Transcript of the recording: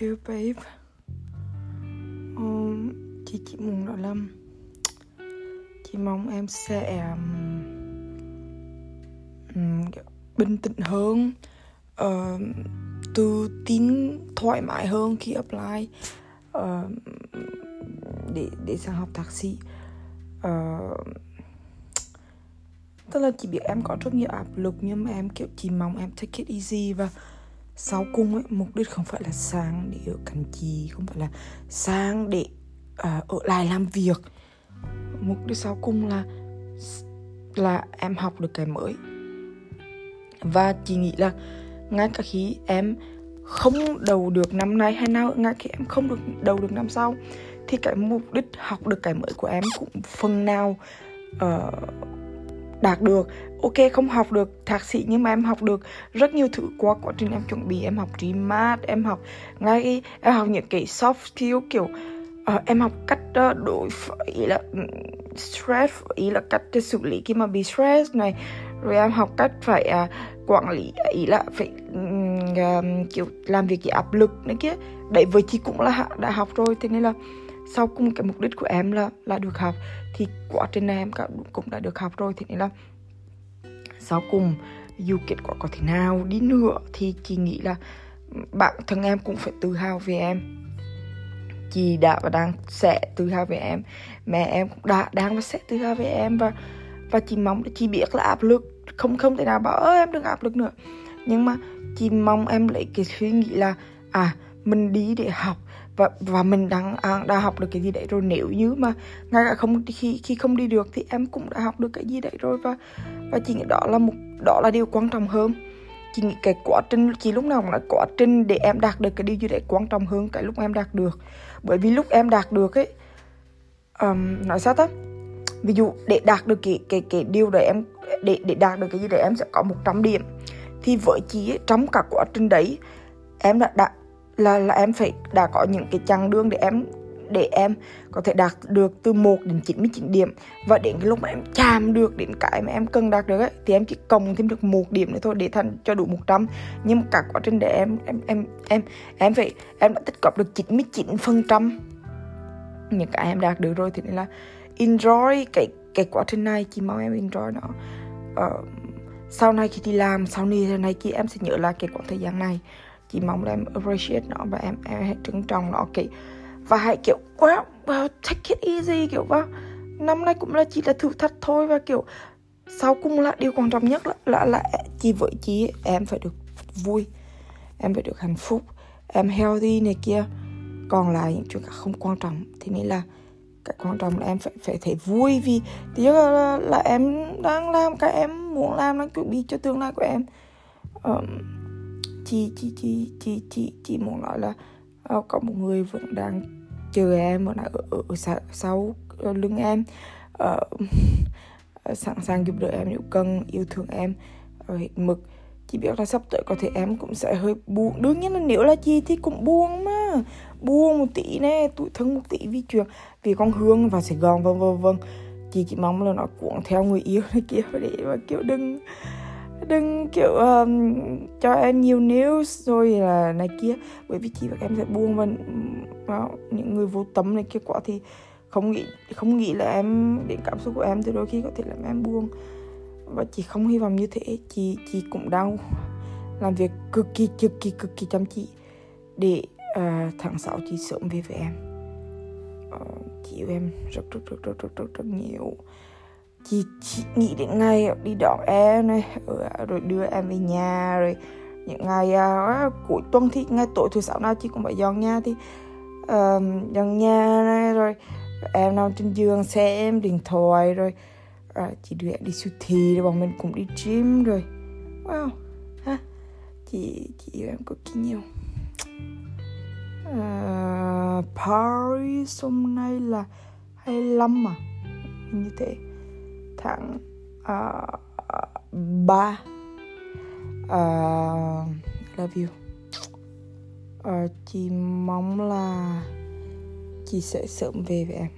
Dear babe. Um, Chị chị muốn nói là Chị mong em sẽ um, bình tĩnh hơn. Uh, Tự tin thoải mái hơn khi apply uh, để để sang học thạc sĩ. Uh, tức là chị biết em có rất nhiều áp lực nhưng mà em kiểu chỉ mong em take it easy và sau cùng ấy mục đích không phải là sang để ở cạnh trì không phải là sang để uh, ở lại làm việc. Mục đích sau cùng là là em học được cái mới. Và chị nghĩ là ngay cả khi em không đầu được năm nay hay nào ngay khi em không được đầu được năm sau thì cái mục đích học được cái mới của em cũng phần nào uh, đạt được. Ok không học được thạc sĩ nhưng mà em học được rất nhiều thứ qua quá trình em chuẩn bị. Em học GMAT em học ngay em học những cái soft skill kiểu uh, em học cách uh, đối ý là ừ, stress ý là cách để xử lý khi mà bị stress này. Rồi em học cách phải uh, quản lý ý là phải um, kiểu làm việc gì áp lực này kia. Đấy với chị cũng là đã học rồi thế nên là sau cùng cái mục đích của em là là được học, thì quá trình này em cũng đã được học rồi thế nên là sau cùng dù kết quả có thế nào đi nữa thì chị nghĩ là bạn thân em cũng phải tự hào về em. Chị đã và đang sẽ tự hào về em, mẹ em cũng đã, đang và sẽ tự hào về em và và chị mong, chị biết là áp lực, không không thể nào bảo ơ, em đừng áp lực nữa. Nhưng mà chị mong em lấy cái suy nghĩ là à mình đi để học và và mình đang à, đã học được cái gì đấy rồi. Nếu như mà ngay cả không khi khi không đi được thì em cũng đã học được cái gì đấy rồi và và chị nghĩ đó là một đó là điều quan trọng hơn. Chị nghĩ cái quá trình chị lúc nào cũng là quá trình để em đạt được cái điều gì đấy quan trọng hơn cái lúc em đạt được. Bởi vì lúc em đạt được ấy um, nói sao ta? Ví dụ để đạt được cái cái cái điều đấy em để để đạt được cái gì đấy em sẽ có 100 điểm. Thì với chị ấy, trong cả quá trình đấy em đã đạt là là em phải đã có những cái chặng đường để em để em có thể đạt được từ 1 đến 99 điểm. Và đến cái lúc mà em chạm được đến cái mà em cần đạt được ấy thì em chỉ cộng thêm được một điểm nữa thôi để thành cho đủ 100 nhưng mà cả quá trình để em em em em em phải em đã tích cực được 99 phần trăm những cái em đạt được rồi. Thì nên là enjoy cái cái quá trình này chỉ mong em enjoy nó. Uh, sau này khi đi làm sau này này kia em sẽ nhớ lại cái khoảng thời gian này chỉ mong là em appreciate nó và em em hãy trân trọng nó kỹ và hãy kiểu wow, wow take it easy kiểu wow. Năm nay cũng là chỉ là thử thách thôi và kiểu sau cùng là điều quan trọng nhất là là, là chị với chị em phải được vui em phải được hạnh phúc em healthy này kia. Còn lại những chuyện không quan trọng thì nên là cái quan trọng là em phải phải thấy vui vì thì là, là, là em đang làm cái em muốn làm đang chuẩn bị cho tương lai của em. Um, chị chị chị chị chị chị muốn nói là uh, có một người vẫn đang chờ em ở, ở, ở sau, sau lưng em. Uh, sẵn sàng giúp đỡ em nếu cần yêu thương em ở hết mực. Chị biết là sắp tới có thể em cũng sẽ hơi buồn. Đương nhiên là nếu là chị thì cũng buồn mà. Buồn một tí nè tuổi thân một tí vì chuyện vì con hương và sài gòn vân vân vân. Chị chỉ mong là nó cuộn theo người yêu này kia để mà kiểu đừng đừng kiểu um, cho em nhiều news rồi là này kia. Bởi vì chị và em sẽ buông và uh, những người vô tâm này kia quá thì không nghĩ không nghĩ là em đến cảm xúc của em. Thì đôi khi có thể làm em buông. Và chị không hy vọng như thế. Chị chị cũng đang làm việc cực kỳ cực kỳ cực kỳ chăm chỉ để uh, tháng 6 chị sớm về với em. Uh, chị yêu em rất rất rất rất rất rất, rất nhiều chị, chị nghĩ đến ngày đi đón em này ừ, rồi đưa em về nhà rồi những ngày uh, cuối tuần thì ngày tối thứ sáu nào chị cũng phải dọn nhà thì uh, dọn nhà này rồi em nằm trên giường xem điện thoại rồi uh, chị đưa em đi siêu thị rồi bọn mình cũng đi gym rồi. Wow ha chị chị yêu em cực kỳ nhiều. Uh, Paris hôm nay là 25 mà như thế tháng uh, ờ, 3 uh, ờ, love you. Uh, chị mong là chị sẽ sớm về với em.